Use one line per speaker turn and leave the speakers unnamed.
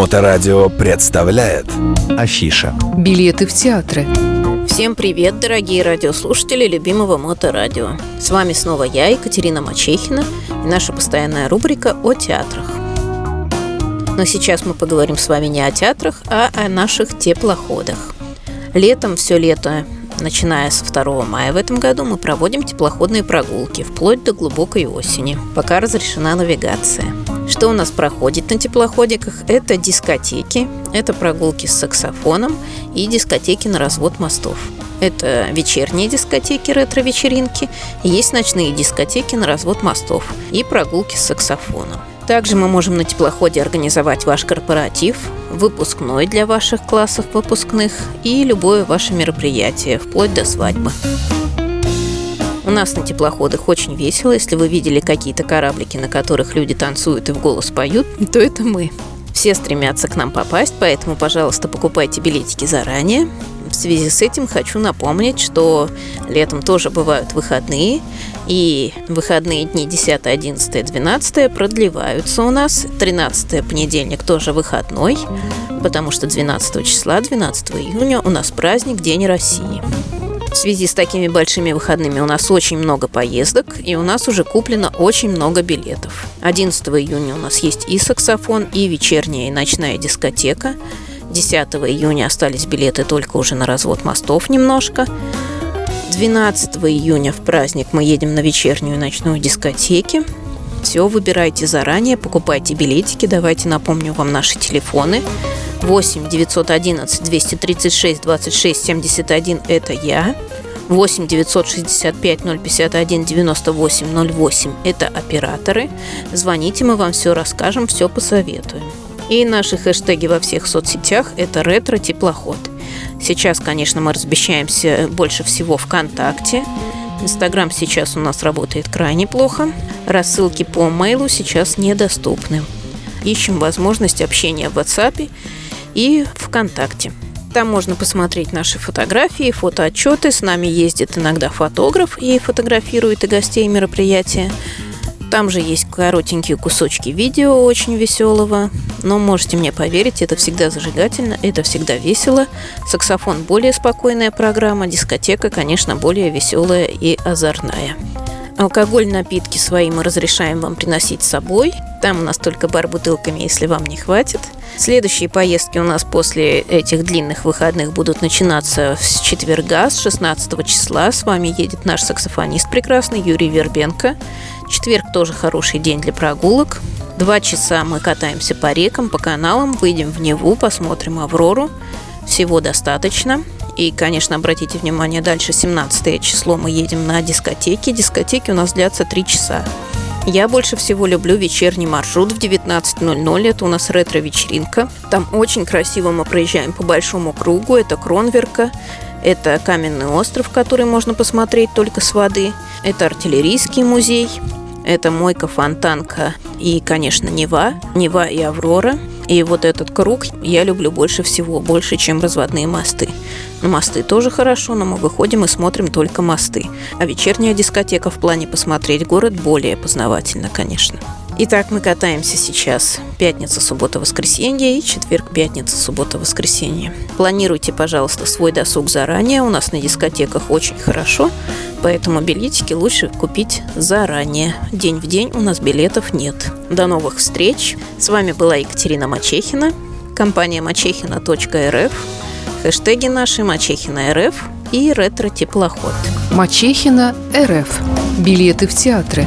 Моторадио представляет
Афиша
Билеты в театры
Всем привет, дорогие радиослушатели любимого Моторадио. С вами снова я, Екатерина Мачехина, и наша постоянная рубрика о театрах. Но сейчас мы поговорим с вами не о театрах, а о наших теплоходах. Летом, все лето, начиная с 2 мая в этом году, мы проводим теплоходные прогулки, вплоть до глубокой осени, пока разрешена навигация. Что у нас проходит на теплоходиках? Это дискотеки, это прогулки с саксофоном и дискотеки на развод мостов. Это вечерние дискотеки, ретро-вечеринки, есть ночные дискотеки на развод мостов и прогулки с саксофоном. Также мы можем на теплоходе организовать ваш корпоратив, выпускной для ваших классов выпускных и любое ваше мероприятие, вплоть до свадьбы. У нас на теплоходах очень весело. Если вы видели какие-то кораблики, на которых люди танцуют и в голос поют, то это мы. Все стремятся к нам попасть, поэтому, пожалуйста, покупайте билетики заранее. В связи с этим хочу напомнить, что летом тоже бывают выходные, и выходные дни 10, 11, 12 продлеваются у нас. 13 понедельник тоже выходной, потому что 12 числа, 12 июня у нас праздник День России. В связи с такими большими выходными у нас очень много поездок, и у нас уже куплено очень много билетов. 11 июня у нас есть и саксофон, и вечерняя, и ночная дискотека. 10 июня остались билеты только уже на развод мостов немножко. 12 июня в праздник мы едем на вечернюю и ночную дискотеки. Все, выбирайте заранее, покупайте билетики. Давайте напомню вам наши телефоны. 8 911 236 26 71 – это я. 8 965 051 98 08 – это операторы. Звоните, мы вам все расскажем, все посоветуем. И наши хэштеги во всех соцсетях – это ретро-теплоход. Сейчас, конечно, мы размещаемся больше всего ВКонтакте. Инстаграм сейчас у нас работает крайне плохо. Рассылки по мейлу сейчас недоступны. Ищем возможность общения в WhatsApp и ВКонтакте. Там можно посмотреть наши фотографии, фотоотчеты. С нами ездит иногда фотограф и фотографирует и гостей мероприятия. Там же есть коротенькие кусочки видео очень веселого. Но можете мне поверить, это всегда зажигательно, это всегда весело. Саксофон более спокойная программа, дискотека, конечно, более веселая и озорная. Алкоголь, напитки свои мы разрешаем вам приносить с собой. Там у нас только бар бутылками, если вам не хватит. Следующие поездки у нас после этих длинных выходных будут начинаться с четверга, с 16 числа. С вами едет наш саксофонист прекрасный Юрий Вербенко. Четверг тоже хороший день для прогулок. Два часа мы катаемся по рекам, по каналам, выйдем в Неву, посмотрим Аврору. Всего достаточно. И, конечно, обратите внимание, дальше 17 число мы едем на дискотеки. Дискотеки у нас длятся 3 часа. Я больше всего люблю вечерний маршрут в 19.00. Это у нас ретро-вечеринка. Там очень красиво мы проезжаем по большому кругу. Это Кронверка, это каменный остров, который можно посмотреть только с воды. Это артиллерийский музей. Это Мойка, Фонтанка и, конечно, Нева. Нева и Аврора. И вот этот круг я люблю больше всего, больше, чем разводные мосты. На мосты тоже хорошо, но мы выходим и смотрим только мосты. А вечерняя дискотека в плане посмотреть город более познавательно, конечно. Итак, мы катаемся сейчас пятница, суббота, воскресенье и четверг, пятница, суббота, воскресенье. Планируйте, пожалуйста, свой досуг заранее. У нас на дискотеках очень хорошо, поэтому билетики лучше купить заранее. День в день у нас билетов нет. До новых встреч. С вами была Екатерина Мачехина, компания мачехина.рф, хэштеги наши Мачехина.рф и ретро-теплоход.
Мачехина РФ. Билеты в театры.